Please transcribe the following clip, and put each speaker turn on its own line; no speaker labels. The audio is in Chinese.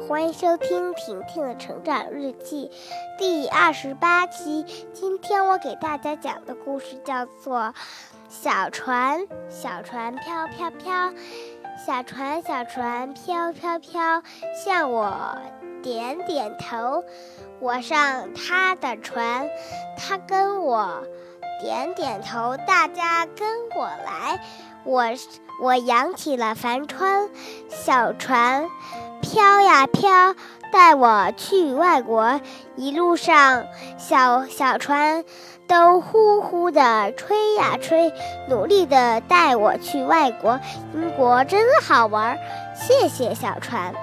欢迎收听婷婷的成长日记第二十八期。今天我给大家讲的故事叫做《小船小船飘飘飘》。小船小船飘飘飘，向我点点头。我上他的船，他跟我点点头。大家跟我来。我我扬起了帆船，小船飘呀飘，带我去外国。一路上，小小船都呼呼地吹呀吹，努力地带我去外国。英国真好玩，谢谢小船。